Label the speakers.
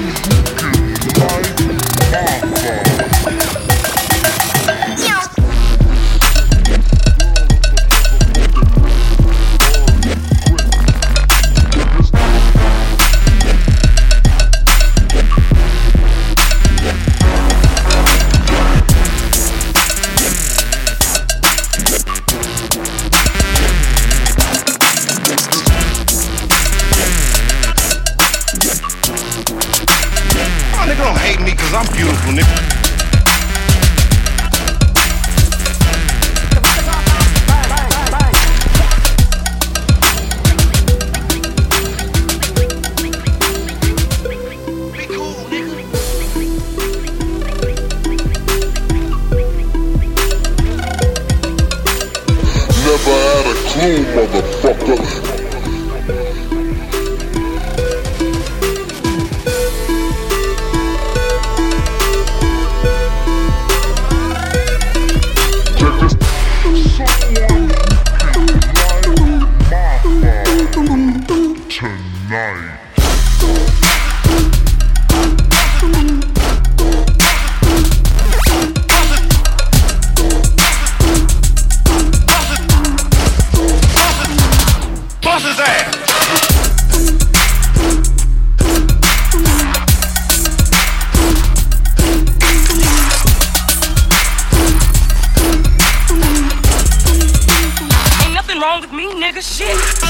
Speaker 1: nigga hate me cause I'm beautiful, nigga. Clue, motherfucker. night.
Speaker 2: wrong with me, nigga. Shit.